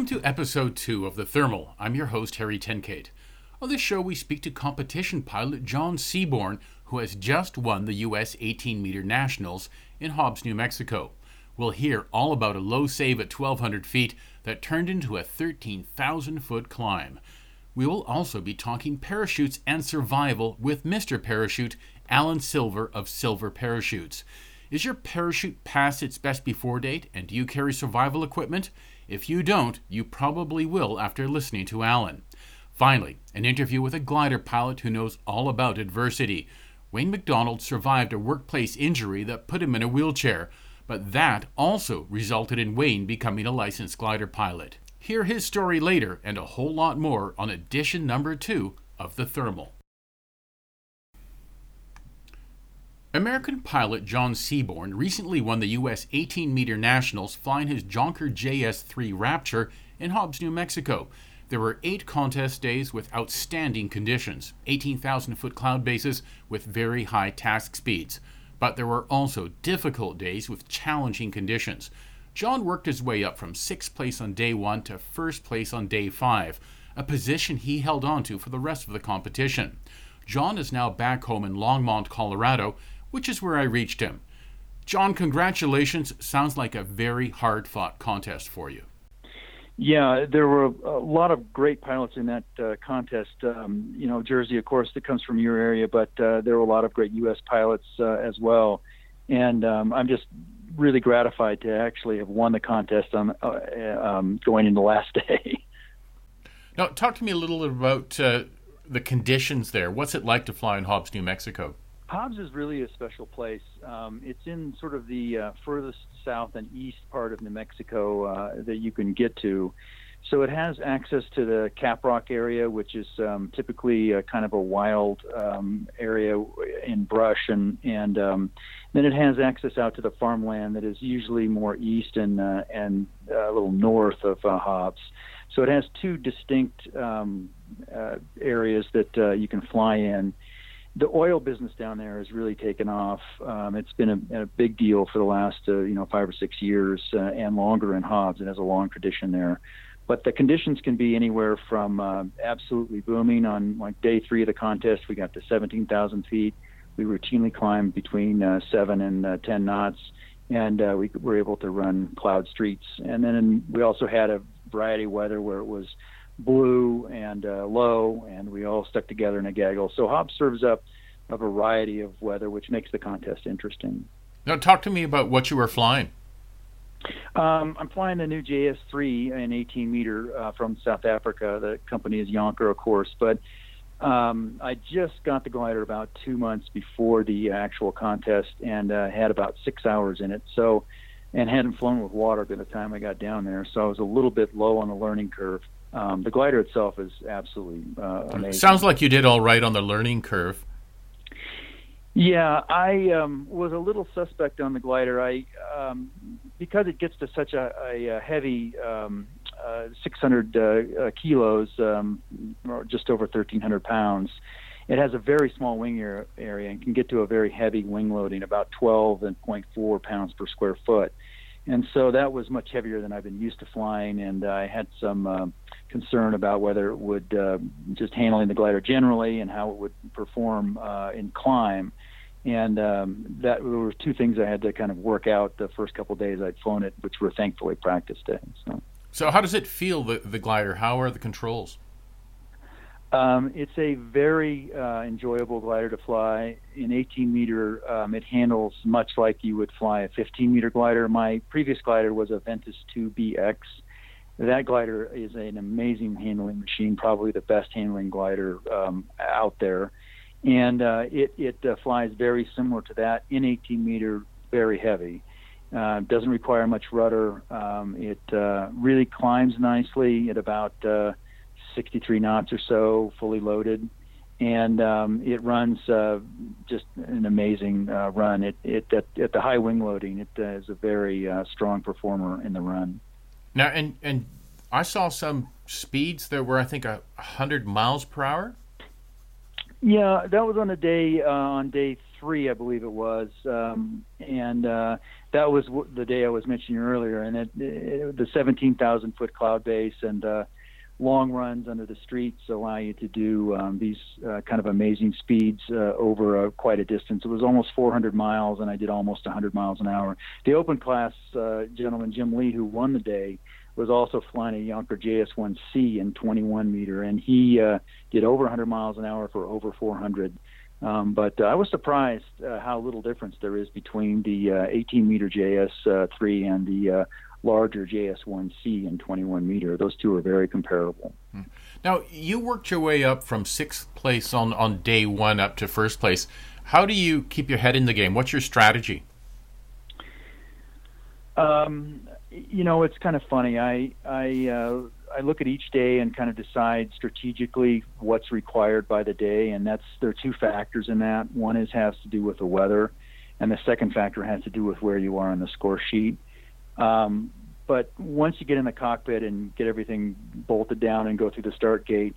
Welcome to episode two of The Thermal. I'm your host, Harry Tenkate. On this show, we speak to competition pilot John Seaborn, who has just won the U.S. 18 meter nationals in Hobbs, New Mexico. We'll hear all about a low save at 1,200 feet that turned into a 13,000 foot climb. We will also be talking parachutes and survival with Mr. Parachute, Alan Silver of Silver Parachutes. Is your parachute past its best before date and do you carry survival equipment? If you don't, you probably will after listening to Alan. Finally, an interview with a glider pilot who knows all about adversity. Wayne McDonald survived a workplace injury that put him in a wheelchair, but that also resulted in Wayne becoming a licensed glider pilot. Hear his story later and a whole lot more on edition number two of The Thermal. American pilot John Seaborn recently won the U.S. 18 meter nationals flying his Jonker JS 3 Rapture in Hobbs, New Mexico. There were eight contest days with outstanding conditions, 18,000 foot cloud bases with very high task speeds. But there were also difficult days with challenging conditions. John worked his way up from sixth place on day one to first place on day five, a position he held on to for the rest of the competition. John is now back home in Longmont, Colorado, which is where I reached him. John, congratulations. Sounds like a very hard fought contest for you. Yeah, there were a lot of great pilots in that uh, contest. Um, you know, Jerzy, of course, that comes from your area, but uh, there were a lot of great U.S. pilots uh, as well. And um, I'm just really gratified to actually have won the contest on uh, um, going into the last day. Now, talk to me a little bit about uh, the conditions there. What's it like to fly in Hobbs, New Mexico? Hobbs is really a special place. Um, it's in sort of the uh, furthest south and east part of New Mexico uh, that you can get to. So it has access to the Caprock area, which is um, typically a kind of a wild um, area in brush, and and um, then it has access out to the farmland that is usually more east and uh, and uh, a little north of uh, Hobbs. So it has two distinct um, uh, areas that uh, you can fly in the oil business down there has really taken off. Um, it's been a, a, big deal for the last uh, you know five or six years uh, and longer in Hobbs. It has a long tradition there. But the conditions can be anywhere from uh, absolutely booming on like day three of the contest. We got to 17,000 feet. We routinely climbed between uh, seven and uh, 10 knots, and uh, we were able to run cloud streets. And then we also had a variety of weather where it was blue and uh, low, and we all stuck together in a gaggle. So Hobbs serves up a variety of weather, which makes the contest interesting. Now, talk to me about what you were flying. Um, I'm flying the new JS3, an 18 meter uh, from South Africa. The company is Jonker, of course, but um, I just got the glider about two months before the actual contest and uh, had about six hours in it. So, and hadn't flown with water by the time I got down there, so I was a little bit low on the learning curve. Um, the glider itself is absolutely uh, amazing. Sounds like you did all right on the learning curve. Yeah, I um, was a little suspect on the glider. I um, because it gets to such a, a heavy um, uh, 600 uh, uh, kilos, um, or just over 1,300 pounds. It has a very small wing area and can get to a very heavy wing loading, about 12 and 0.4 pounds per square foot and so that was much heavier than I've been used to flying, and I had some uh, concern about whether it would uh, just handling the glider generally and how it would perform uh, in climb. And um, that there were two things I had to kind of work out the first couple days I'd flown it, which were thankfully practice days. So. so, how does it feel the the glider? How are the controls? Um, it's a very uh, enjoyable glider to fly. In 18 meter, um, it handles much like you would fly a 15 meter glider. My previous glider was a Ventus 2BX. That glider is an amazing handling machine, probably the best handling glider um, out there. And uh, it, it uh, flies very similar to that in 18 meter, very heavy. Uh, doesn't require much rudder. Um, it uh, really climbs nicely at about uh, 63 knots or so, fully loaded, and um, it runs uh, just an amazing uh, run. It, it at, at, the high wing loading, it uh, is a very uh, strong performer in the run. Now, and and I saw some speeds that were, I think, a hundred miles per hour. Yeah, that was on a day uh, on day three, I believe it was, um, and uh, that was w- the day I was mentioning earlier. And it, it, the 17,000 foot cloud base and uh, long runs under the streets allow you to do um, these uh, kind of amazing speeds uh, over a, quite a distance. It was almost 400 miles, and I did almost 100 miles an hour. The open class uh, gentleman, Jim Lee, who won the day, was also flying a Jonker JS1C in 21 meter, and he uh, did over 100 miles an hour for over 400. Um, but uh, I was surprised uh, how little difference there is between the uh, 18 meter JS3 uh, and the uh, larger JS1C and 21 meter. Those two are very comparable. Hmm. Now, you worked your way up from sixth place on, on day one up to first place. How do you keep your head in the game? What's your strategy? Um, you know, it's kind of funny. I I uh, I look at each day and kind of decide strategically what's required by the day, and that's there are two factors in that. One is has to do with the weather, and the second factor has to do with where you are on the score sheet. Um, but once you get in the cockpit and get everything bolted down and go through the start gate,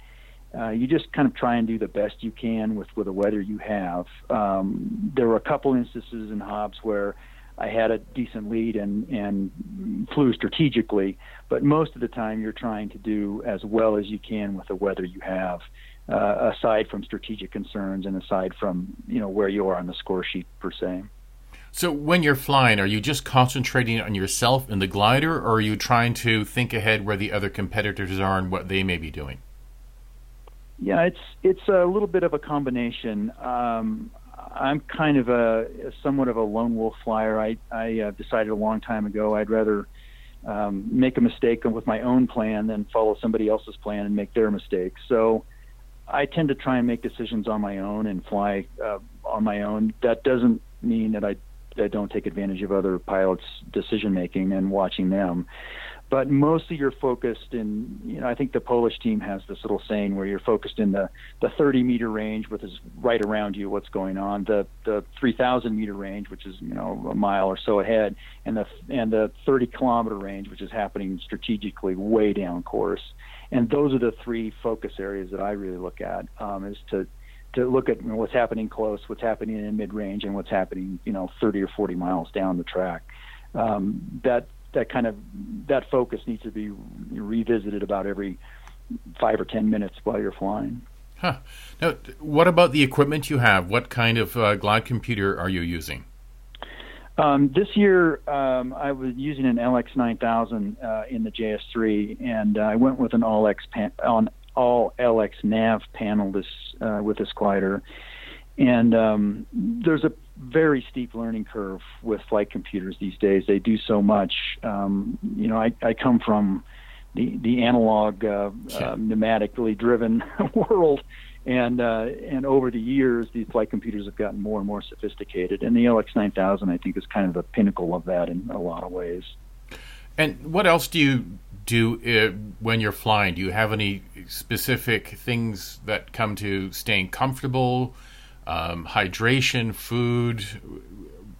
uh, you just kind of try and do the best you can with with the weather you have. Um, there were a couple instances in Hobbs where I had a decent lead and and flew strategically, but most of the time you're trying to do as well as you can with the weather you have. Uh, aside from strategic concerns and aside from you know where you are on the score sheet per se. So when you're flying, are you just concentrating on yourself in the glider, or are you trying to think ahead where the other competitors are and what they may be doing? Yeah, it's it's a little bit of a combination. Um, I'm kind of a, somewhat of a lone wolf flyer. I I uh, decided a long time ago I'd rather um, make a mistake with my own plan than follow somebody else's plan and make their mistakes. So I tend to try and make decisions on my own and fly uh, on my own. That doesn't mean that I that don't take advantage of other pilots' decision making and watching them. But mostly you're focused in, you know, I think the Polish team has this little saying where you're focused in the, the 30 meter range, which is right around you, what's going on, the, the 3,000 meter range, which is, you know, a mile or so ahead, and the, and the 30 kilometer range, which is happening strategically way down course. And those are the three focus areas that I really look at, um, is to, to look at you know, what's happening close, what's happening in mid range, and what's happening you know 30 or 40 miles down the track. Um, that that kind of that focus needs to be revisited about every five or ten minutes while you're flying. Huh. Now, what about the equipment you have? What kind of uh, glide computer are you using? Um, this year, um, I was using an LX9000 uh, in the JS3, and uh, I went with an all X pan- on all LX nav panel this uh, with this glider, and um, there's a very steep learning curve with flight computers these days. They do so much. Um, you know, I, I come from the the analog, uh, uh, pneumatically driven world, and uh, and over the years, these flight computers have gotten more and more sophisticated. And the LX9000, I think, is kind of the pinnacle of that in a lot of ways. And what else do you do uh, when you're flying? Do you have any specific things that come to staying comfortable, um, hydration, food?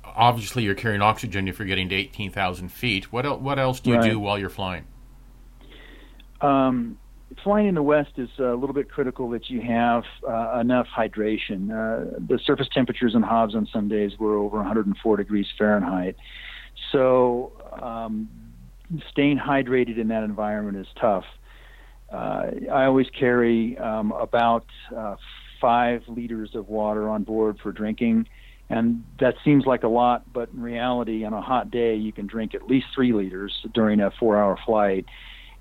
Obviously, you're carrying oxygen if you're getting to 18,000 feet. What, el- what else do you right. do while you're flying? Um, flying in the West is a little bit critical that you have uh, enough hydration. Uh, the surface temperatures in Hobbs on some days were over 104 degrees Fahrenheit. So um, staying hydrated in that environment is tough. Uh, I always carry um, about uh, five liters of water on board for drinking, and that seems like a lot, but in reality, on a hot day, you can drink at least three liters during a four-hour flight.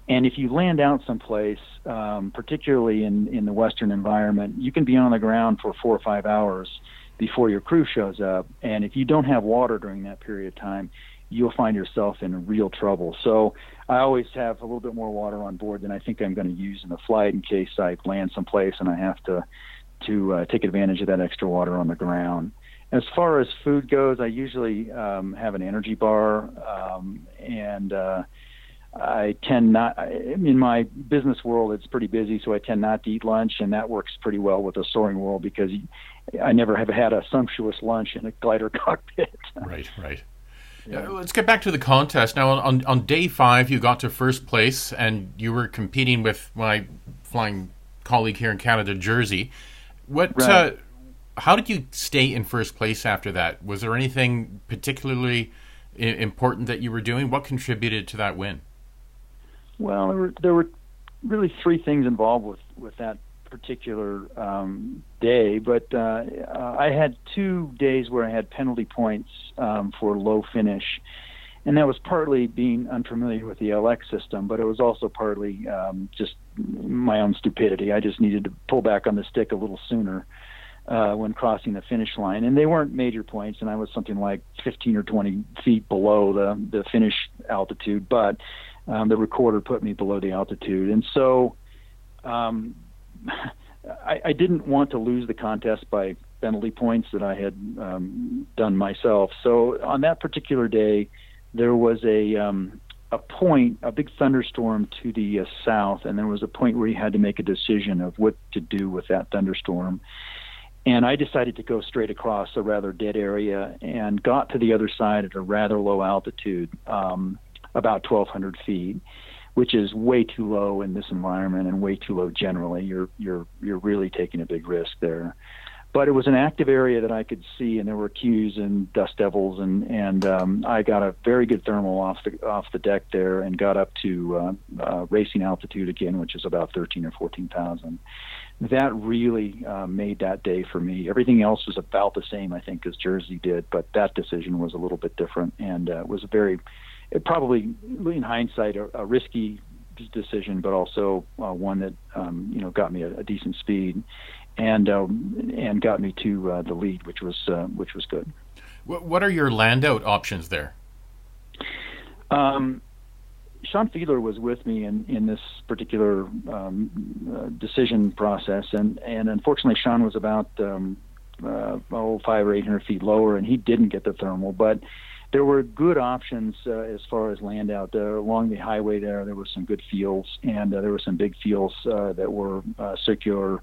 And if you land out someplace, um, particularly in, in the Western environment, you can be on the ground for four or five hours before your crew shows up. And if you don't have water during that period of time, you'll find yourself in real trouble. So I always have a little bit more water on board than I think I'm going to use in the flight in case I land someplace and I have to to uh, take advantage of that extra water on the ground. As far as food goes, I usually um, have an energy bar, um, and uh, I tend not. In my business world, it's pretty busy, so I tend not to eat lunch, and that works pretty well with the soaring world because I never have had a sumptuous lunch in a glider cockpit. right, right. Yeah. Uh, let's get back to the contest. Now, on, on day five, you got to first place, and you were competing with my flying colleague here in Canada, Jerzy. What right. uh, how did you stay in first place after that? Was there anything particularly important that you were doing? What contributed to that win? Well, there were, there were really three things involved with with that particular um, day, but uh, I had two days where I had penalty points um, for low finish, and that was partly being unfamiliar with the LX system, but it was also partly um, just my own stupidity. I just needed to pull back on the stick a little sooner uh, when crossing the finish line, and they weren't major points, and I was something like 15 or 20 feet below the the finish altitude, but um, the recorder put me below the altitude, and so um, I, I didn't want to lose the contest by penalty points that I had um, done myself. So on that particular day, there was a um, a point, a big thunderstorm to the uh, south, and there was a point where you had to make a decision of what to do with that thunderstorm. And I decided to go straight across a rather dead area and got to the other side at a rather low altitude, um, about 1,200 feet, which is way too low in this environment and way too low generally. You're you're you're really taking a big risk there. But it was an active area that I could see, and there were cues and dust devils, and and um, I got a very good thermal off the off the deck there, and got up to uh, uh, racing altitude again, which is about 13 or 14 thousand that really uh, made that day for me. Everything else was about the same, I think, as Jerzy did, but that decision was a little bit different and uh, was very, it probably, in hindsight, a, a risky decision, but also uh, one that um, you know got me a, a decent speed and um, and got me to uh, the lead, which was uh, which was good. What are your land out options there? Um, Sean Fidler was with me in, in this particular um, uh, decision process, and, and unfortunately, Sean was about um, uh, oh five or eight hundred feet lower, and he didn't get the thermal. But there were good options uh, as far as land out there along the highway. There, there were some good fields, and uh, there were some big fields uh, that were uh, circular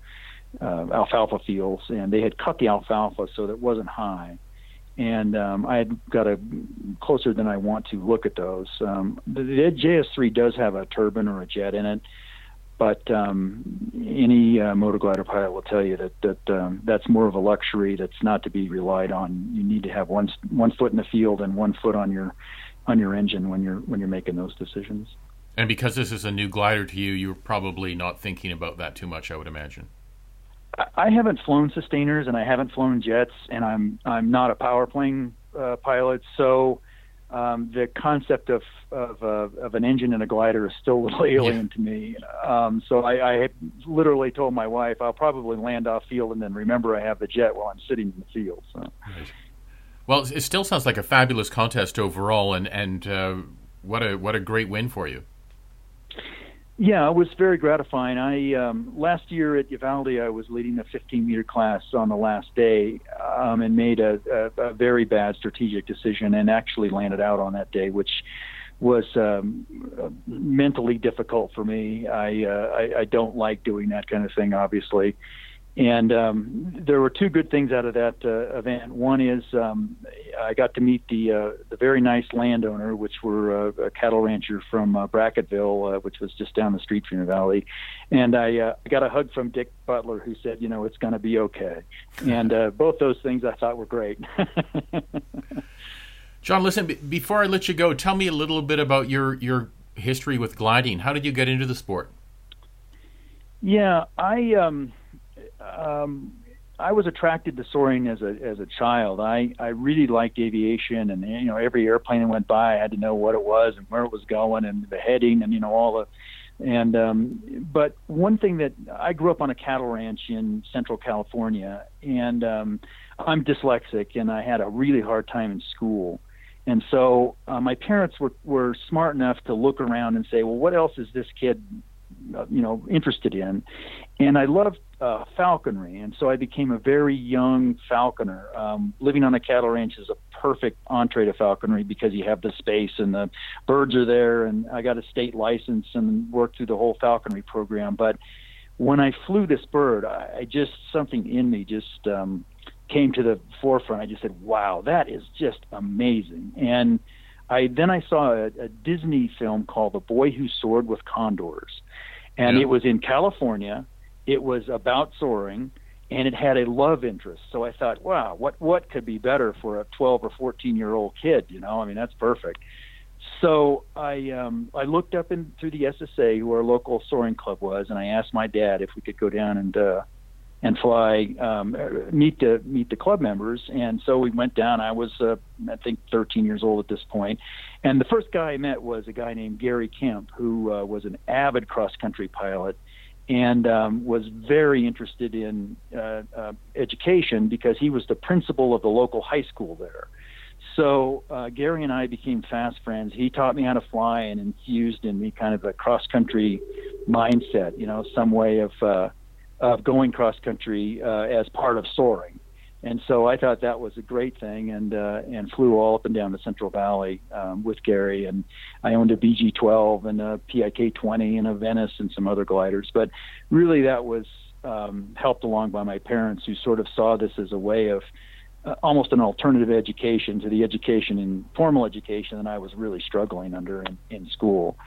uh, alfalfa fields, and they had cut the alfalfa so that it wasn't high and um, I had got a closer than I want to look at those. Um, the, the JS3 does have a turbine or a jet in it, but um, any uh, motor glider pilot will tell you that that um, that's more of a luxury that's not to be relied on. You need to have one one foot in the field and one foot on your on your engine when you're when you're making those decisions. And because this is a new glider to you, you're probably not thinking about that too much, I would imagine. I haven't flown sustainers and I haven't flown jets, and I'm I'm not a power plane uh, pilot, so um, the concept of of, uh, of an engine and a glider is still a little alien yeah. to me. Um, so I, I literally told my wife I'll probably land off field and then remember I have the jet while I'm sitting in the field. So. Right. Well, it still sounds like a fabulous contest overall, and and uh, what a what a great win for you. Yeah, it was very gratifying. I um, last year at Uvalde, I was leading the 15 meter class on the last day, um, and made a, a, a very bad strategic decision, and actually landed out on that day, which was um, mentally difficult for me. I, uh, I I don't like doing that kind of thing, obviously, and um, there were two good things out of that uh, event. One is um, I got to meet the uh, the very nice landowner, which were uh, a cattle rancher from uh, Brackettville, uh, which was just down the street from the valley, and I, uh, got a hug from Dick Butler, who said, you know, it's going to be okay. And uh, both those things I thought were great. John, listen. B- before I let you go, tell me a little bit about your your history with gliding. How did you get into the sport? Yeah, I. Um, um, I was attracted to soaring as a as a child. I I really liked aviation, and you know every airplane that went by, I had to know what it was and where it was going and the heading, and you know all the. And um, but one thing that I grew up on a cattle ranch in Central California, and um, I'm dyslexic, and I had a really hard time in school. And so uh, my parents were were smart enough to look around and say, well, what else is this kid you know interested in. And i loved uh, falconry. And so i became a very young falconer. Um, living on a cattle ranch is a perfect entree to falconry because you have the space and the birds are there and i got a state license and worked through the whole falconry program. But when i flew this bird i, I just something in me just um, came to the forefront. I just said wow that is just amazing. And I then I saw a, a Disney film called The Boy Who Soared with Condors, and yeah. it was in California. It was about soaring, and it had a love interest. So I thought, wow, what what could be better for a 12 or 14 year old kid? You know, I mean that's perfect. So I um, I looked up in through the SSA, who our local soaring club was, and I asked my dad if we could go down and uh, and fly um, meet the meet the club members. And so we went down. I was uh, I think 13 years old at this point, and the first guy I met was a guy named Gary Kemp, who uh, was an avid cross country pilot and um, was very interested in uh, uh, education because he was the principal of the local high school there. So uh, Gary and I became fast friends. He taught me how to fly and infused in me kind of a cross country mindset, you know, some way of uh, of going cross country uh, as part of soaring. And so I thought that was a great thing, and uh, and flew all up and down the Central Valley um, with Gary. And I owned a BG12 and a PIK20 and a Ventus and some other gliders. But really, that was um, helped along by my parents, who sort of saw this as a way of uh, almost an alternative education to the education in formal education that I was really struggling under in, in school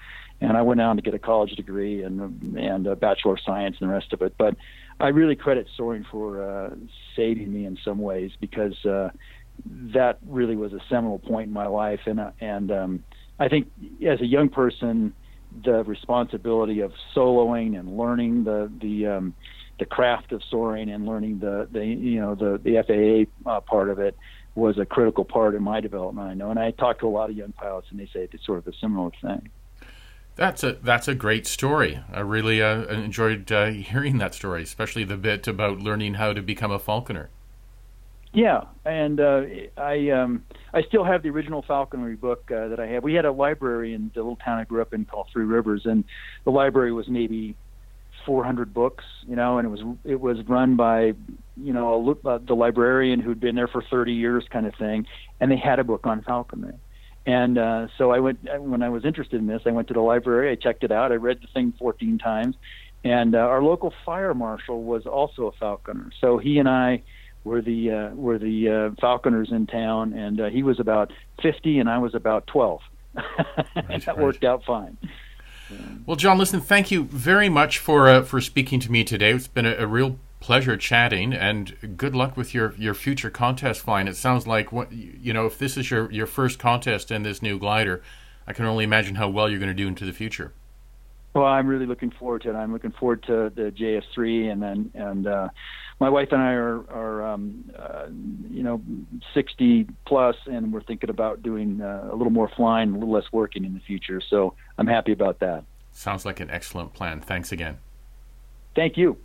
and I went on to get a college degree and and a bachelor of science and the rest of it. But I really credit soaring for uh, saving me in some ways because uh, that really was a seminal point in my life, and uh, and um, I think as a young person, the responsibility of soloing and learning the the um, the craft of soaring and learning the the you know the the FAA uh, part of it was a critical part in my development. I know, and I talk to a lot of young pilots, and they say it's sort of a similar thing. That's a that's a great story. I really uh, enjoyed uh, hearing that story, especially the bit about learning how to become a falconer. Yeah, and uh, I um, I still have the original falconry book uh, that I have. We had a library in the little town I grew up in called Three Rivers, and the library was maybe 400 books, you know, and it was it was run by you know a, uh, the librarian who'd been there for 30 years, kind of thing, and they had a book on falconry. And uh, so I went when I was interested in this. I went to the library. I checked it out. I read the thing 14 times, and uh, our local fire marshal was also a falconer. So he and I were the uh, were the uh, falconers in town, and uh, he was about 50, and I was about 12. right, that right. worked out fine. Well, John, listen, thank you very much for uh, for speaking to me today. It's been a, a real pleasure chatting and good luck with your, your future contest flying. It sounds like what you know if this is your, your first contest in this new glider, I can only imagine how well you're going to do into the future. Well, I'm really looking forward to it. I'm looking forward to the JS3 and then and uh, my wife and I are are um, uh, you know 60 plus and we're thinking about doing uh, a little more flying, a little less working in the future. So I'm happy about that. Sounds like an excellent plan. Thanks again. Thank you.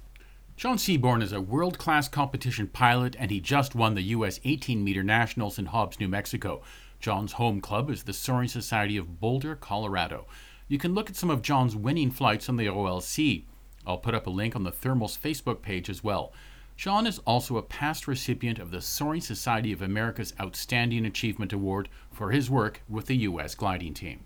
John Seaborn is a world class competition pilot, and he just won the U.S. 18 meter nationals in Hobbs, New Mexico. John's home club is the Soaring Society of Boulder, Colorado. You can look at some of John's winning flights on the OLC. I'll put up a link on the Thermal's Facebook page as well. John is also a past recipient of the Soaring Society of America's Outstanding Achievement Award for his work with the U.S. gliding team.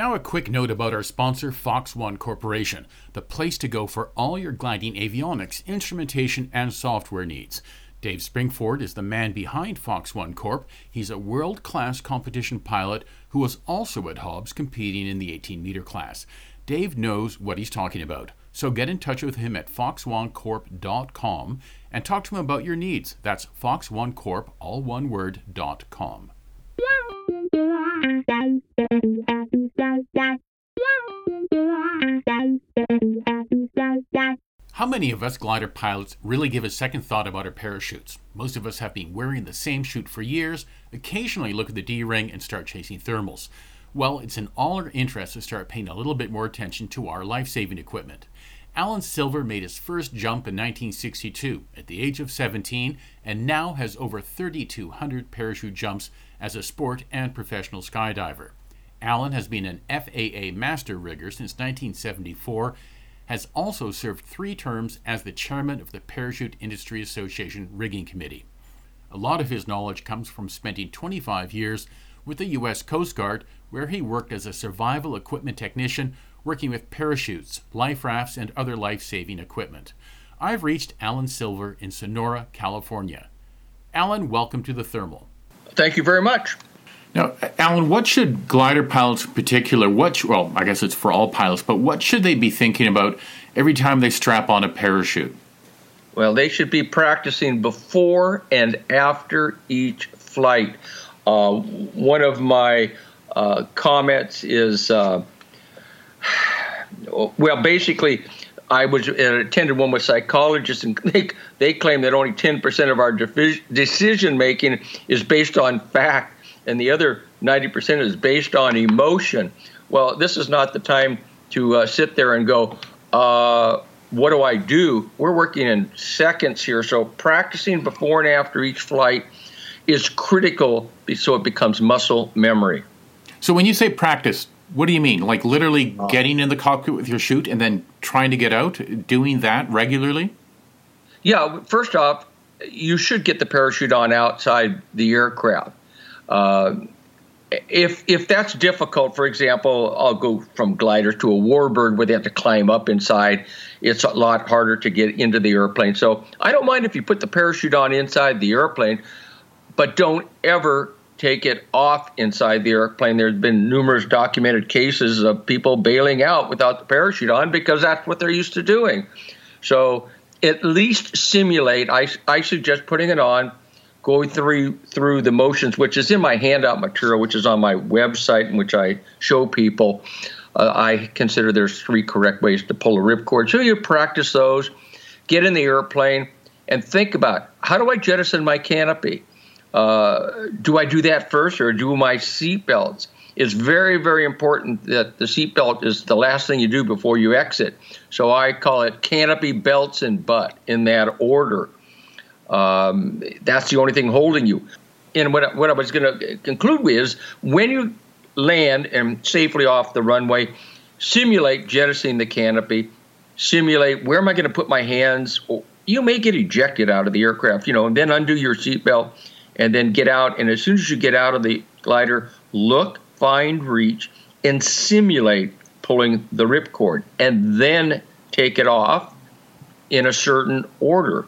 Now, a quick note about our sponsor, Fox One Corporation, the place to go for all your gliding avionics, instrumentation, and software needs. Dave Springford is the man behind Fox One Corp. He's a world class competition pilot who was also at Hobbs competing in the 18 meter class. Dave knows what he's talking about. So get in touch with him at foxonecorp.com and talk to him about your needs. That's foxonecorp, all one word, dot com. How many of us glider pilots really give a second thought about our parachutes? Most of us have been wearing the same chute for years, occasionally look at the D ring and start chasing thermals. Well, it's in all our interest to start paying a little bit more attention to our life saving equipment. Alan Silver made his first jump in 1962 at the age of 17 and now has over 3,200 parachute jumps as a sport and professional skydiver. Alan has been an FAA master rigger since 1974, has also served three terms as the chairman of the Parachute Industry Association Rigging Committee. A lot of his knowledge comes from spending 25 years with the U.S. Coast Guard, where he worked as a survival equipment technician, working with parachutes, life rafts, and other life saving equipment. I've reached Alan Silver in Sonora, California. Alan, welcome to the Thermal. Thank you very much. Now, Alan, what should glider pilots in particular, what, well, I guess it's for all pilots, but what should they be thinking about every time they strap on a parachute? Well, they should be practicing before and after each flight. Uh, one of my uh, comments is, uh, well, basically, I was attended one with psychologists, and they, they claim that only 10% of our decision making is based on fact and the other 90% is based on emotion. Well, this is not the time to uh, sit there and go, uh, what do I do? We're working in seconds here. So practicing before and after each flight is critical so it becomes muscle memory. So when you say practice, what do you mean? Like literally uh. getting in the cockpit with your chute and then trying to get out, doing that regularly? Yeah, first off, you should get the parachute on outside the aircraft. Uh, if if that's difficult, for example, I'll go from glider to a warbird where they have to climb up inside. It's a lot harder to get into the airplane. So I don't mind if you put the parachute on inside the airplane, but don't ever take it off inside the airplane. There's been numerous documented cases of people bailing out without the parachute on because that's what they're used to doing. So at least simulate. I, I suggest putting it on going through through the motions, which is in my handout material, which is on my website, in which I show people. Uh, I consider there's three correct ways to pull a ripcord. So you practice those, get in the airplane, and think about how do I jettison my canopy? Uh, do I do that first or do my seatbelts? It's very, very important that the seatbelt is the last thing you do before you exit. So I call it canopy, belts, and butt in that order. Um, that's the only thing holding you. And what, what I was going to conclude with is when you land and safely off the runway, simulate jettisoning the canopy, simulate where am I going to put my hands. You may get ejected out of the aircraft, you know, and then undo your seatbelt and then get out. And as soon as you get out of the glider, look, find, reach, and simulate pulling the ripcord, and then take it off in a certain order.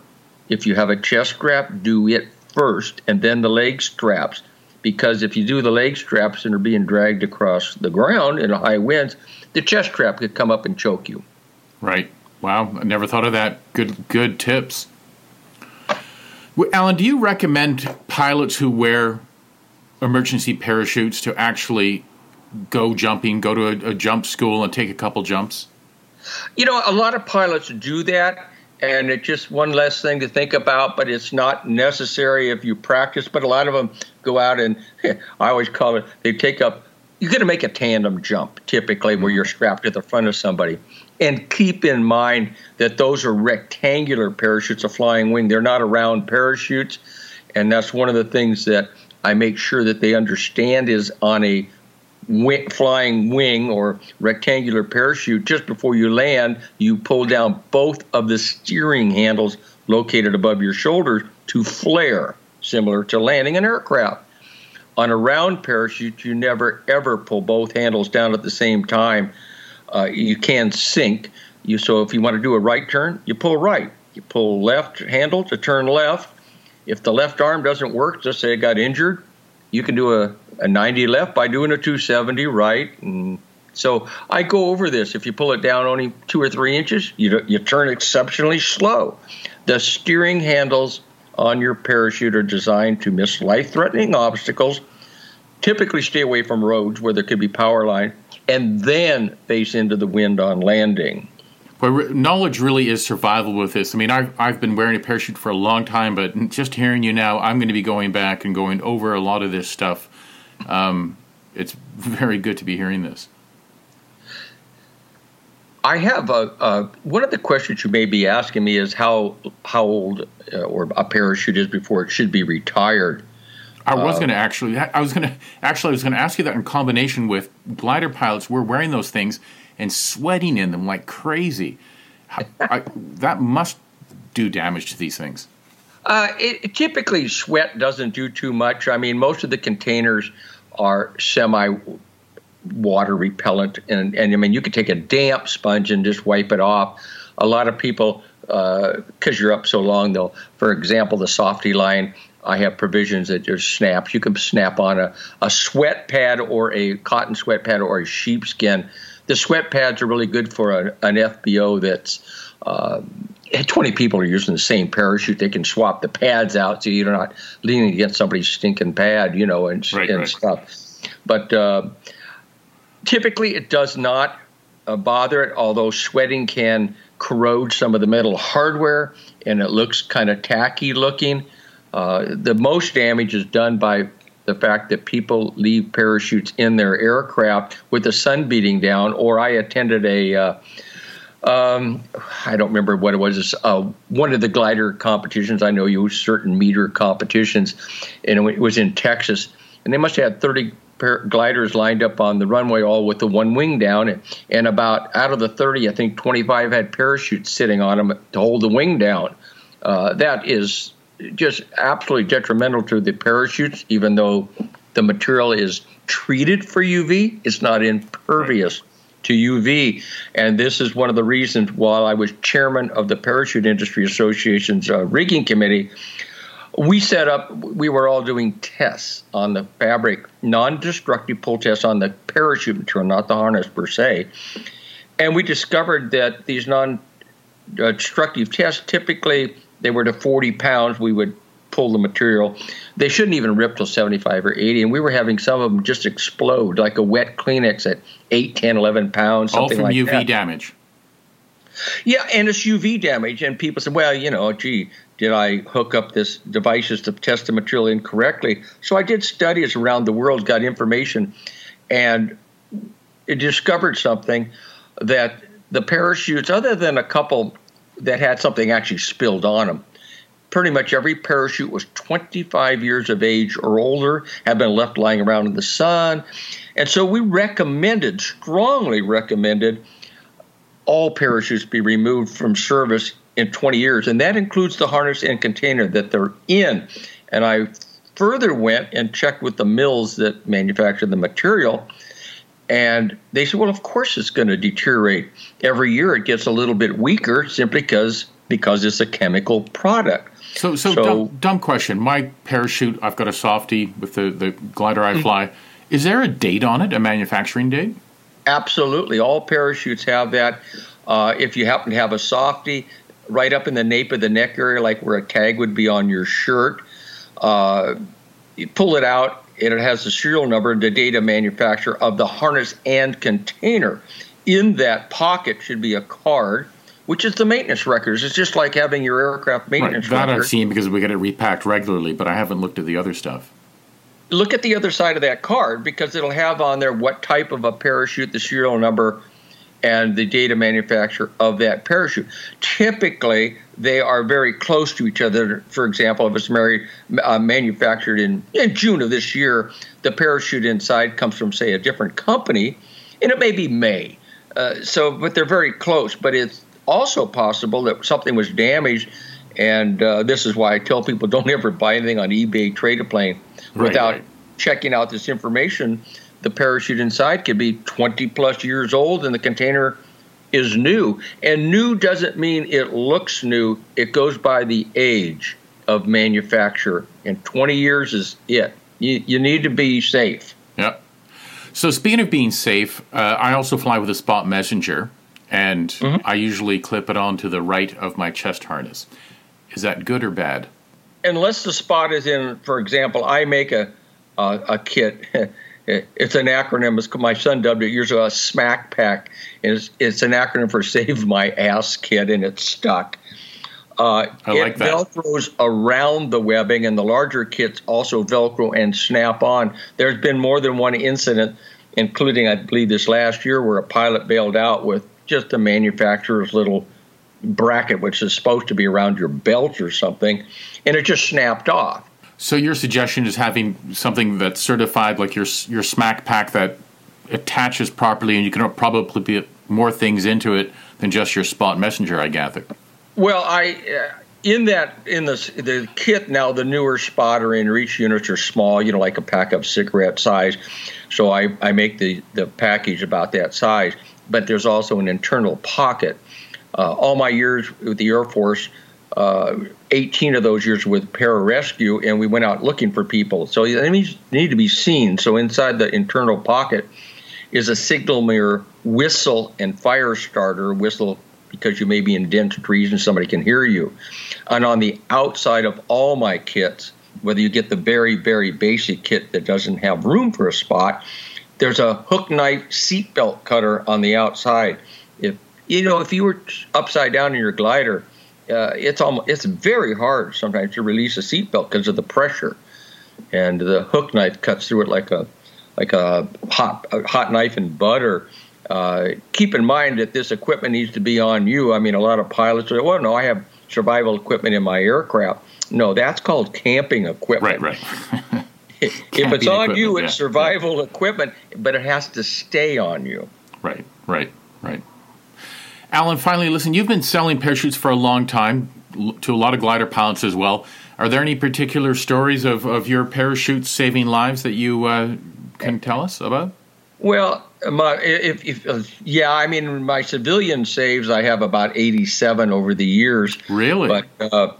If you have a chest strap, do it first and then the leg straps. Because if you do the leg straps and are being dragged across the ground in high winds, the chest strap could come up and choke you. Right. Wow. I never thought of that. Good, good tips. Alan, do you recommend pilots who wear emergency parachutes to actually go jumping, go to a, a jump school and take a couple jumps? You know, a lot of pilots do that and it's just one less thing to think about, but it's not necessary if you practice. But a lot of them go out and I always call it they take up. You're going to make a tandem jump typically where you're strapped to the front of somebody. And keep in mind that those are rectangular parachutes, a flying wing. They're not round parachutes. And that's one of the things that I make sure that they understand is on a wing, flying wing or rectangular parachute, just before you land, you pull down both of the steering handles located above your shoulders to flare, similar to landing an aircraft. On a round parachute, you never ever pull both handles down at the same time. Uh, you can sink. You so if you want to do a right turn, you pull right. You pull left handle to turn left. If the left arm doesn't work, just say it got injured, you can do a, a 90 left by doing a 270 right. And so I go over this. If you pull it down only two or three inches, you, you turn exceptionally slow. The steering handles on your parachute are designed to miss life threatening obstacles, typically stay away from roads where there could be power lines, and then face into the wind on landing. But knowledge really is survival with this. I mean, I've, I've been wearing a parachute for a long time, but just hearing you now, I'm going to be going back and going over a lot of this stuff. Um, it's very good to be hearing this. I have a, a, one of the questions you may be asking me is how how old uh, or a parachute is before it should be retired. I was uh, going to actually I was going to actually I was going to ask you that in combination with glider pilots. We're wearing those things and sweating in them like crazy. I, that must do damage to these things. Uh, it, typically, sweat doesn't do too much. I mean, most of the containers are semi water repellent, and, and I mean, you could take a damp sponge and just wipe it off. A lot of people, because uh, you're up so long, they'll, for example, the Softie line, I have provisions that just snaps. You can snap on a, a sweat pad or a cotton sweat pad or a sheepskin. The sweat pads are really good for a, an FBO that's uh, 20 people are using the same parachute. They can swap the pads out so you're not leaning against somebody's stinking pad, you know, and, right, and right. stuff. But uh, typically it does not uh, bother it, although sweating can corrode some of the metal hardware and it looks kind of tacky looking. Uh, the most damage is done by the fact that people leave parachutes in their aircraft with the sun beating down. Or I attended a, uh, um, I don't remember what it was, uh, one of the glider competitions. I know you certain meter competitions, and it was in Texas, and they must have had 30 gliders lined up on the runway, all with the one wing down. And, about out of the 30, I think 25 had parachutes sitting on them to hold the wing down. Uh, that is just absolutely detrimental to the parachutes, even though the material is treated for UV, it's not impervious to UV. And this is one of the reasons while I was chairman of the Parachute Industry Association's uh, rigging committee, we set up, we were all doing tests on the fabric, non destructive pull tests on the parachute material, not the harness per se. And we discovered that these non destructive tests typically they were to 40 pounds, we would pull the material. They shouldn't even rip till 75 or 80, and we were having some of them just explode like a wet Kleenex at 8, 10, 11 pounds, something All from UV that. damage. Yeah, and it's UV damage, and people said, well, you know, gee, did I hook up this devices to test the material incorrectly? So I did studies around the world, got information, and it discovered something that the parachutes, other than a couple that had something actually spilled on them. Pretty much every parachute was 25 years of age or older, had been left lying around in the sun. And so we recommended, strongly recommended, all parachutes be removed from service in 20 years. And that includes the harness and container that they're in. And I further went and checked with the mills that manufacture the material. And they said, well, of course it's going to deteriorate. Every year it gets a little bit weaker simply because because it's a chemical product. So, so, so dumb, dumb, question. My parachute, I've got a Softie with the, the glider I mm-hmm. fly. Is there a date on it, a manufacturing date? Absolutely. All parachutes have that. Uh, if you happen to have a softy right up in the nape of the neck area, like where a tag would be on your shirt, uh, you pull it out, and it has the serial number and the date of manufacture of the harness and container. In that pocket should be a card, which is the maintenance records. It's just like having your aircraft maintenance right. That record. I've seen because we get it repacked regularly, but I haven't looked at the other stuff. Look at the other side of that card because it'll have on there what type of a parachute, the serial number, and the data manufacturer of that parachute. Typically, they are very close to each other. For example, if it's married, uh, manufactured in, in June of this year, the parachute inside comes from, say, a different company, and it may be May. Uh, so, but they're very close. But it's also possible that something was damaged, and uh, this is why I tell people don't ever buy anything on eBay, Trade-A-Plane, right, without right. checking out this information. The parachute inside could be 20 plus years old, and the container is new. And new doesn't mean it looks new, it goes by the age of manufacture. And 20 years is it. You, you need to be safe. Yep. So, speaking of being safe, uh, I also fly with a Spot Messenger, and mm-hmm. I usually clip it on to the right of my chest harness. Is that good or bad? Unless the spot is in, for example, I make a, a, a kit. It's an acronym. It's, my son dubbed it years ago a SMAC pack. It's, it's an acronym for Save My Ass Kit, and it's stuck. Uh, I like it that. velcros around the webbing, and the larger kits also velcro and snap on. There's been more than one incident, including I believe this last year, where a pilot bailed out with just a manufacturer's little bracket, which is supposed to be around your belt or something, and it just snapped off. So your suggestion is having something that's certified, like your your SMAC pack that attaches properly, and you can probably put more things into it than just your spot messenger. I gather. Well, I uh, in that in the the kit now the newer spotter and reach units are small, you know, like a pack of cigarette size. So I, I make the the package about that size, but there's also an internal pocket. Uh, all my years with the Air Force, uh, 18 of those years with pararescue, and we went out looking for people. So they need to be seen. So inside the internal pocket is a signal mirror, whistle, and fire starter. Whistle because you may be in dense trees and somebody can hear you. And on the outside of all my kits, whether you get the very, very basic kit that doesn't have room for a spot, there's a hook knife seatbelt cutter on the outside. If you know, if you were upside down in your glider, uh, it's almost it's very hard sometimes to release a seatbelt because of the pressure, and the hook knife cuts through it like a like a hot a hot knife in butter. Uh, keep in mind that this equipment needs to be on you. I mean, a lot of pilots say, "Well, no, I have survival equipment in my aircraft." No, that's called camping equipment. Right, right. if it's on you, it's yeah, survival yeah. equipment, but it has to stay on you. Right, right, right. Alan, finally, listen, you've been selling parachutes for a long time to a lot of glider pilots as well. Are there any particular stories of, of your parachutes saving lives that you uh, can tell us about? Well, my, if, if uh, yeah, I mean, my civilian saves, I have about 87 over the years. Really? But uh,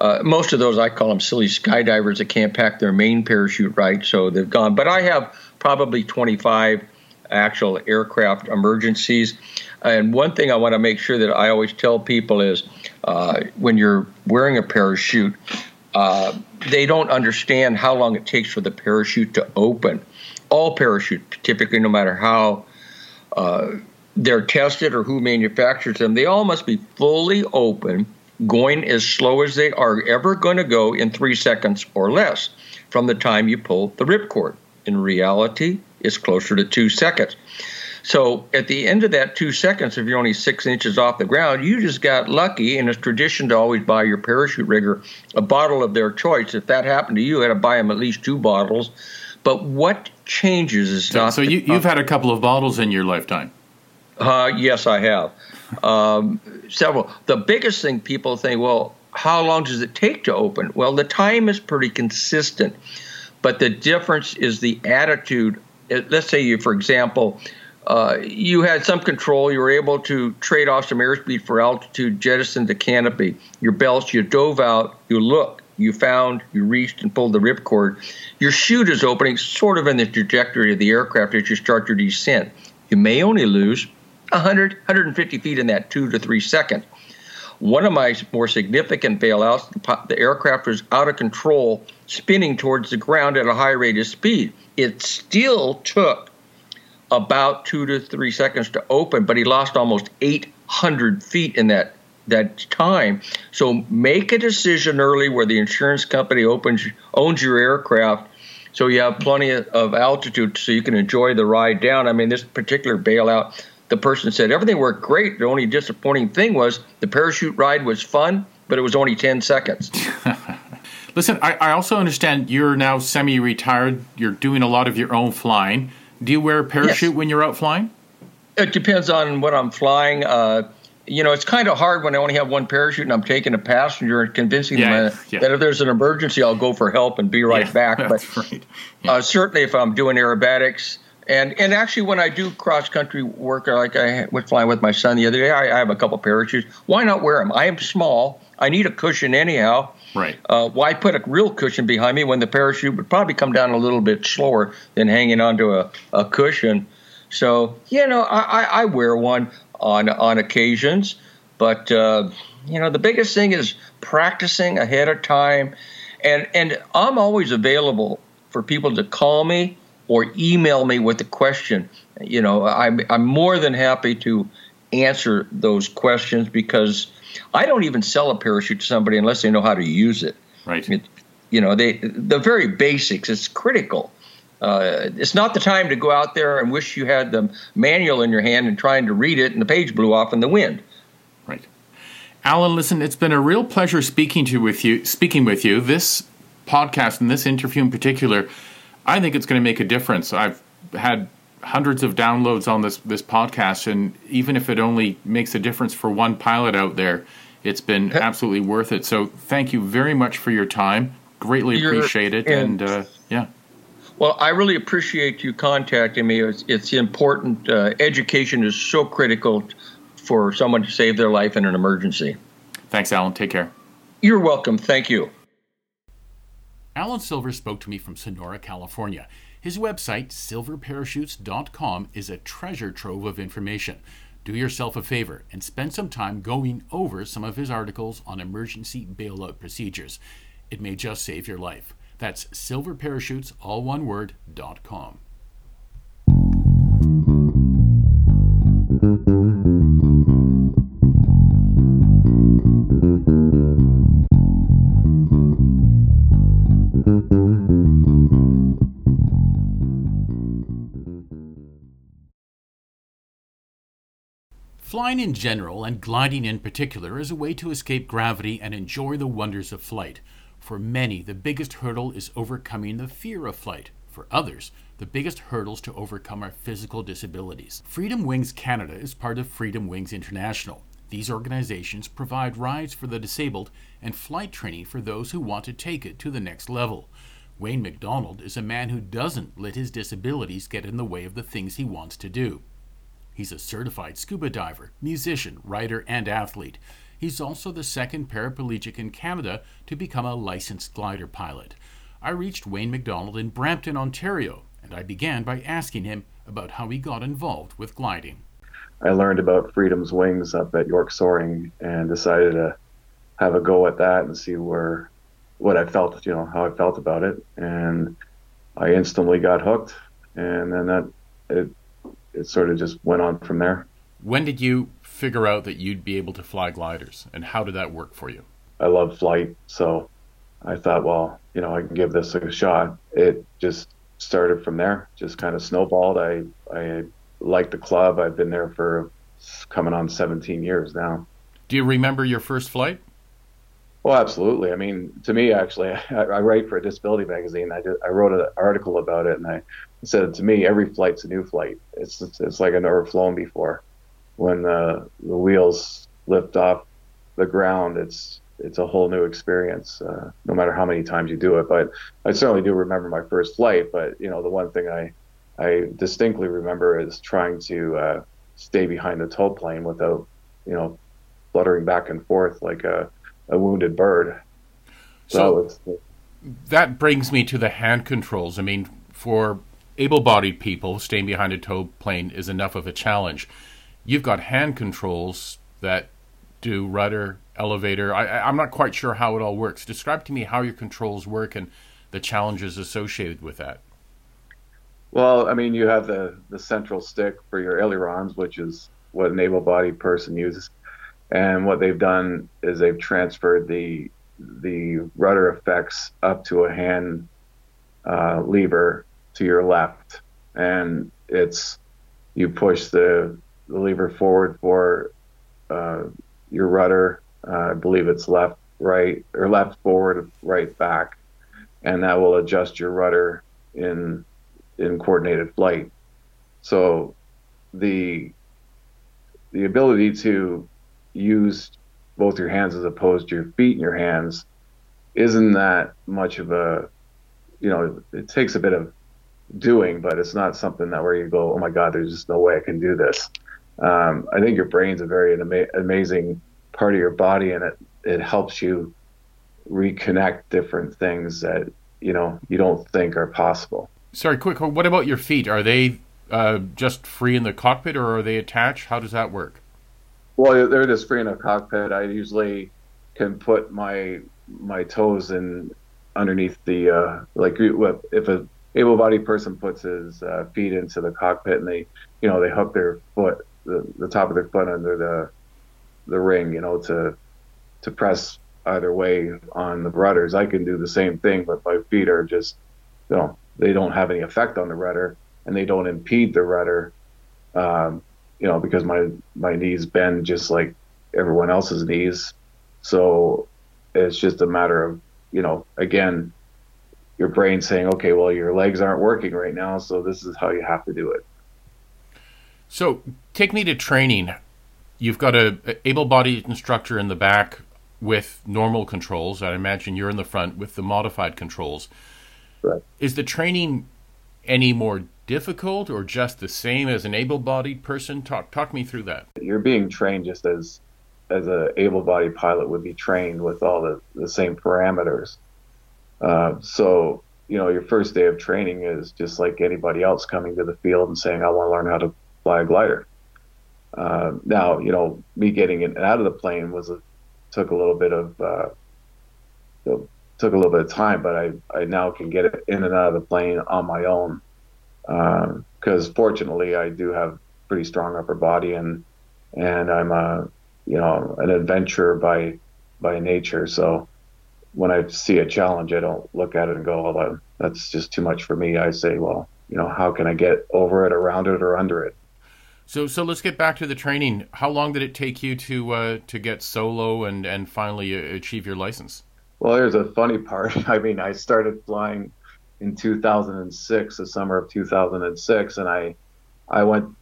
uh, most of those, I call them silly skydivers that can't pack their main parachute right, so they've gone. But I have probably 25 actual aircraft emergencies. And one thing I want to make sure that I always tell people is uh, when you're wearing a parachute, uh, they don't understand how long it takes for the parachute to open. All parachutes, typically, no matter how uh, they're tested or who manufactures them, they all must be fully open, going as slow as they are ever going to go in three seconds or less from the time you pull the ripcord. In reality, it's closer to two seconds. So at the end of that two seconds, if you're only six inches off the ground, you just got lucky. And it's tradition to always buy your parachute rigger a bottle of their choice. If that happened to you, you had to buy them at least two bottles. But what changes is so, not. So you, have had a couple of bottles in your lifetime. Uh, yes, I have. Um, several. The biggest thing people think, well, how long does it take to open? Well, the time is pretty consistent, but the difference is the attitude. Let's say you, for example, uh, you had some control. You were able to trade off some airspeed for altitude, jettison the canopy. Your belts, you dove out, you looked, you found, you reached and pulled the ripcord. Your chute is opening sort of in the trajectory of the aircraft as you start your descent. You may only lose 100, 150 feet in that two to three seconds. One of my more significant bailouts, the aircraft was out of control, spinning towards the ground at a high rate of speed. It still took about two to three seconds to open, but he lost almost 800 feet in that that time. So make a decision early where the insurance company opens owns your aircraft, so you have plenty of altitude so you can enjoy the ride down. I mean, this particular bailout, the person said everything worked great. The only disappointing thing was the parachute ride was fun, but it was only 10 seconds. Listen, I, I also understand you're now semi-retired. You're doing a lot of your own flying. Do you wear a parachute yes. when you're out flying? It depends on what I'm flying. Uh, you know, it's kind of hard when I only have one parachute and I'm taking a passenger and convincing yeah, them yeah. that if there's an emergency, I'll go for help and be right yeah, back. But right. uh, certainly, if I'm doing aerobatics, and and actually, when I do cross country work, like I was flying with my son the other day, I, I have a couple parachutes. Why not wear them? I am small. I need a cushion anyhow. Right. Uh, why put a real cushion behind me when the parachute would probably come down a little bit slower than hanging onto a, a cushion? So you know, I, I wear one on on occasions, but uh, you know, the biggest thing is practicing ahead of time, and and I'm always available for people to call me or email me with a question. You know, I'm I'm more than happy to answer those questions because I don't even sell a parachute to somebody unless they know how to use it. Right. It, you know, they the very basics. It's critical. Uh, it's not the time to go out there and wish you had the manual in your hand and trying to read it and the page blew off in the wind. Right. Alan, listen, it's been a real pleasure speaking to with you. Speaking with you, this podcast and this interview in particular, I think it's going to make a difference. I've had hundreds of downloads on this this podcast, and even if it only makes a difference for one pilot out there, it's been absolutely worth it. So thank you very much for your time. Greatly You're, appreciate it, and, and uh, yeah. Well, I really appreciate you contacting me. It's, it's important. Uh, education is so critical for someone to save their life in an emergency. Thanks, Alan. Take care. You're welcome. Thank you. Alan Silver spoke to me from Sonora, California. His website, silverparachutes.com, is a treasure trove of information. Do yourself a favor and spend some time going over some of his articles on emergency bailout procedures. It may just save your life. That's silverparachutes, all one word, com. Flying in general, and gliding in particular, is a way to escape gravity and enjoy the wonders of flight. For many, the biggest hurdle is overcoming the fear of flight. For others, the biggest hurdles to overcome are physical disabilities. Freedom Wings Canada is part of Freedom Wings International. These organizations provide rides for the disabled and flight training for those who want to take it to the next level. Wayne McDonald is a man who doesn't let his disabilities get in the way of the things he wants to do. He's a certified scuba diver, musician, writer, and athlete. He's also the second paraplegic in Canada to become a licensed glider pilot. I reached Wayne McDonald in Brampton, Ontario, and I began by asking him about how he got involved with gliding. I learned about Freedom's Wings up at York Soaring and decided to have a go at that and see where what I felt, you know, how I felt about it. And I instantly got hooked. And then that it it sort of just went on from there. When did you figure out that you'd be able to fly gliders, and how did that work for you? I love flight, so I thought, well, you know, I can give this a shot. It just started from there, just kind of snowballed. I I like the club. I've been there for coming on 17 years now. Do you remember your first flight? Well, absolutely. I mean, to me, actually, I, I write for a disability magazine. I, I wrote an article about it, and I said to me, every flight's a new flight. It's it's, it's like I've never flown before. When the the wheels lift off the ground, it's it's a whole new experience. Uh, no matter how many times you do it, but I certainly do remember my first flight. But you know, the one thing I I distinctly remember is trying to uh, stay behind the tow plane without you know fluttering back and forth like a a wounded bird. So, so that brings me to the hand controls. I mean, for able-bodied people, staying behind a tow plane is enough of a challenge. You've got hand controls that do rudder, elevator. I, I'm not quite sure how it all works. Describe to me how your controls work and the challenges associated with that. Well, I mean, you have the, the central stick for your ailerons, which is what an able-bodied person uses. And what they've done is they've transferred the the rudder effects up to a hand uh, lever to your left, and it's you push the, the lever forward for uh, your rudder. Uh, I believe it's left, right, or left forward, right back, and that will adjust your rudder in in coordinated flight. So the the ability to use both your hands as opposed to your feet and your hands isn't that much of a you know it takes a bit of doing but it's not something that where you go oh my god there's just no way i can do this. Um, i think your brain's a very ama- amazing part of your body and it it helps you reconnect different things that you know you don't think are possible. Sorry quick what about your feet? Are they uh, just free in the cockpit or are they attached? How does that work? Well, they're just free in a cockpit. I usually can put my my toes in underneath the uh, like if a able-bodied person puts his uh, feet into the cockpit and they you know they hook their foot the, the top of their foot under the the ring you know to to press either way on the rudders i can do the same thing but my feet are just you know they don't have any effect on the rudder and they don't impede the rudder um, you know, because my my knees bend just like everyone else's knees. So it's just a matter of, you know, again, your brain saying, okay, well, your legs aren't working right now, so this is how you have to do it. So take me to training. You've got a, a able-bodied instructor in the back with normal controls. I imagine you're in the front with the modified controls. Right. Is the training any more difficult or just the same as an able-bodied person? Talk talk me through that. You're being trained just as as a able-bodied pilot would be trained with all the, the same parameters. Uh, so you know, your first day of training is just like anybody else coming to the field and saying, "I want to learn how to fly a glider." Uh, now, you know, me getting in and out of the plane was a, took a little bit of uh, took a little bit of time, but I I now can get it in and out of the plane on my own because uh, fortunately I do have pretty strong upper body and and I'm a you know an adventurer by by nature. So when I see a challenge, I don't look at it and go, "Well, that's just too much for me." I say, "Well, you know, how can I get over it, around it, or under it?" So, so let's get back to the training. How long did it take you to uh, to get solo and and finally uh, achieve your license? Well, here's a funny part. I mean, I started flying in 2006, the summer of 2006, and I I went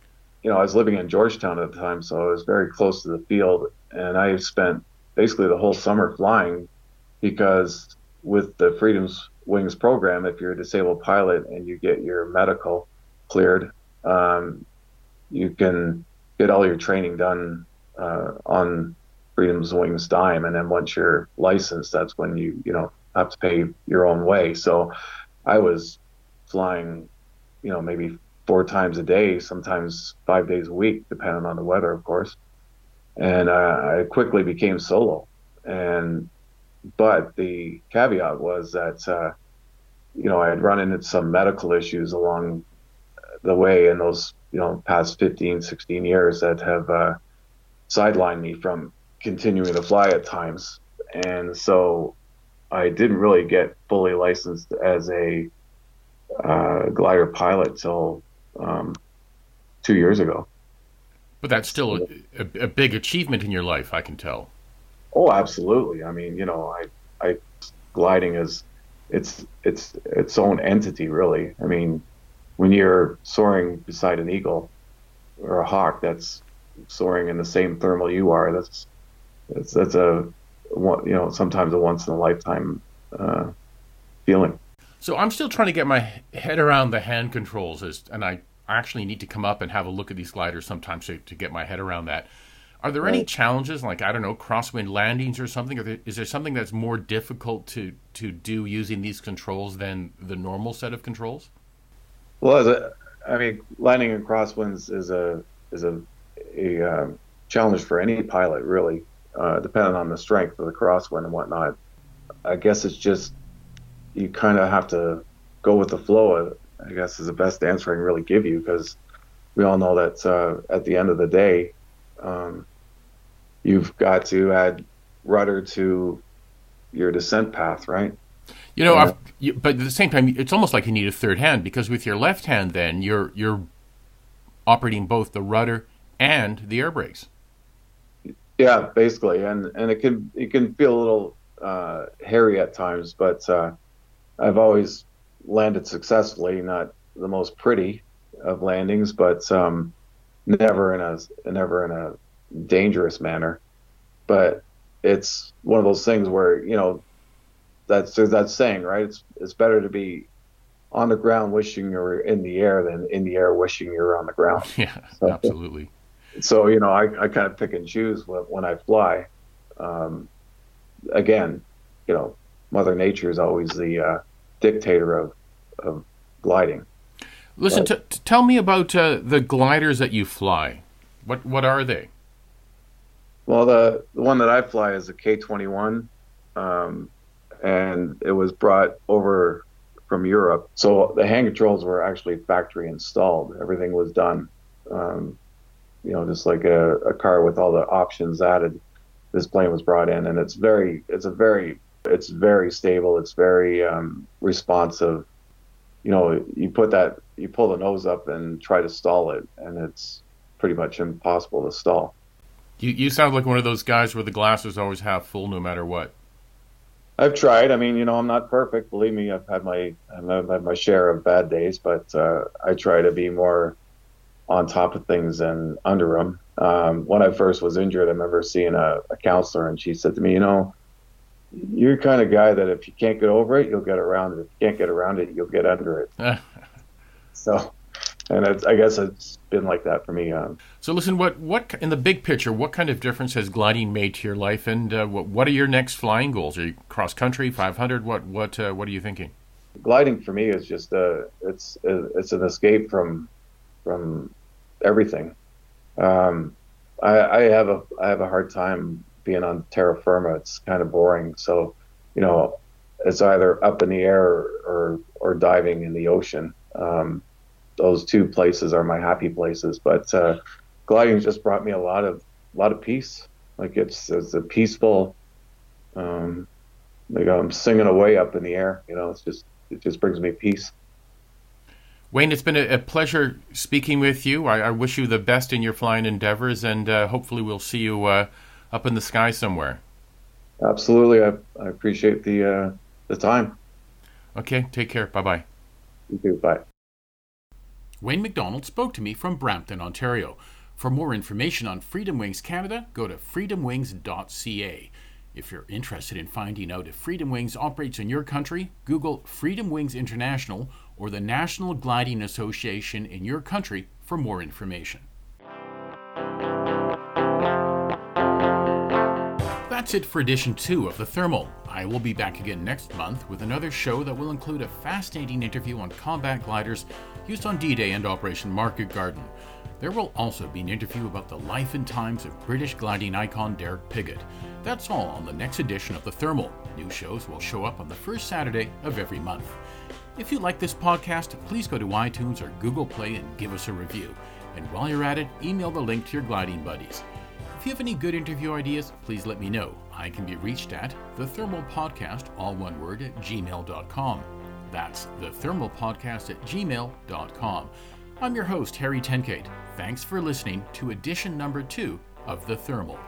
you know, I was living in Georgetown at the time, so I was very close to the field, and I spent basically the whole summer flying because with the Freedom's Wings program, if you're a disabled pilot and you get your medical cleared, um, you can get all your training done uh, on Freedom's Wings dime, and then once you're licensed, that's when you you know have to pay your own way. So I was flying, you know, maybe four times a day, sometimes five days a week, depending on the weather, of course. And uh, I quickly became solo. And but the caveat was that uh, you know I had run into some medical issues along the way in those you know past 15, 16 years that have uh, sidelined me from continuing to fly at times. And so I didn't really get fully licensed as a uh, glider pilot till um, two years ago. But that's still a, a, a, big achievement in your life, I can tell. Oh, absolutely. I mean, you know, I, I gliding is it's it's its own entity, really. I mean, when you're soaring beside an eagle or a hawk that's soaring in the same thermal you are, that's that's that's a you know sometimes a once in a lifetime uh, feeling. So I'm still trying to get my head around the hand controls, as, and I actually need to come up and have a look at these gliders sometimes to, to get my head around that. Are there right. any challenges, like I don't know, crosswind landings or something? Or there, is there something that's more difficult to to do using these controls than the normal set of controls? Well, a, I mean, landing in crosswinds is a is a a um, challenge for any pilot, really, uh, depending on the strength of the crosswind and whatnot. I guess it's just you kind of have to go with the flow. I guess is the best answer I can really give you because we all know that uh, at the end of the day, um, you've got to add rudder to your descent path, right? You know, uh, you, but at the same time, it's almost like you need a third hand because with your left hand, then you're you're operating both the rudder and the air brakes. Yeah, basically, and and it can it can feel a little uh, hairy at times, but uh, I've always landed successfully, not the most pretty of landings, but um, never in a never in a dangerous manner. But it's one of those things where you know that's that saying, right? It's it's better to be on the ground wishing you're in the air than in the air wishing you're on the ground. Yeah, so, absolutely. So you know, I, I kind of pick and choose when, when I fly. Um, again, you know, Mother Nature is always the uh, dictator of of gliding. Listen, but, t- tell me about uh, the gliders that you fly. What what are they? Well, the the one that I fly is a K twenty one, um, and it was brought over from Europe. So the hand controls were actually factory installed. Everything was done, um, you know, just like a, a car with all the options added. This plane was brought in, and it's very, it's a very, it's very stable. It's very um, responsive you know, you put that, you pull the nose up and try to stall it, and it's pretty much impossible to stall. You you sound like one of those guys where the glasses always half full, no matter what. I've tried. I mean, you know, I'm not perfect. Believe me, I've had my I've had my share of bad days, but uh, I try to be more on top of things and under them. Um, when I first was injured, I remember seeing a, a counselor, and she said to me, "You know, you're the kind of guy that if you can't get over it, you'll get around it. If you can't get around it, you'll get under it. so, and it's, I guess it's been like that for me. Um, so, listen, what what in the big picture, what kind of difference has gliding made to your life, and uh, what what are your next flying goals? Are you cross country, 500? What what uh, what are you thinking? Gliding for me is just a it's it's an escape from from everything. Um, I, I have a I have a hard time being on terra firma. It's kind of boring. So, you know, it's either up in the air or or, or diving in the ocean. Um, those two places are my happy places. But uh, gliding just brought me a lot of a lot of peace. Like it's it's a peaceful. Um, like I'm singing away up in the air. You know, it's just it just brings me peace. Wayne, it's been a, a pleasure speaking with you. I, I, wish you the best in your flying endeavors, and uh, hopefully we'll see you uh, up in the sky somewhere. Absolutely, I, I appreciate the uh, the time. Okay, take care. Bye bye. You too. Bye. Wayne McDonald spoke to me from Brampton, Ontario. For more information on Freedom Wings Canada, go to freedomwings.ca. If you're interested in finding out if Freedom Wings operates in your country, Google Freedom Wings International or the National Gliding Association in your country for more information. That's it for edition two of The Thermal. I will be back again next month with another show that will include a fascinating interview on combat gliders used on D Day and Operation Market Garden. There will also be an interview about the life and times of British gliding icon Derek Pigott. That's all on the next edition of The Thermal. New shows will show up on the first Saturday of every month. If you like this podcast, please go to iTunes or Google Play and give us a review. And while you're at it, email the link to your gliding buddies. If you have any good interview ideas, please let me know. I can be reached at the Thermal Podcast, all one word, at gmail.com. That's the Thermal Podcast at gmail.com. I'm your host, Harry Tenkate. Thanks for listening to edition number two of The Thermal.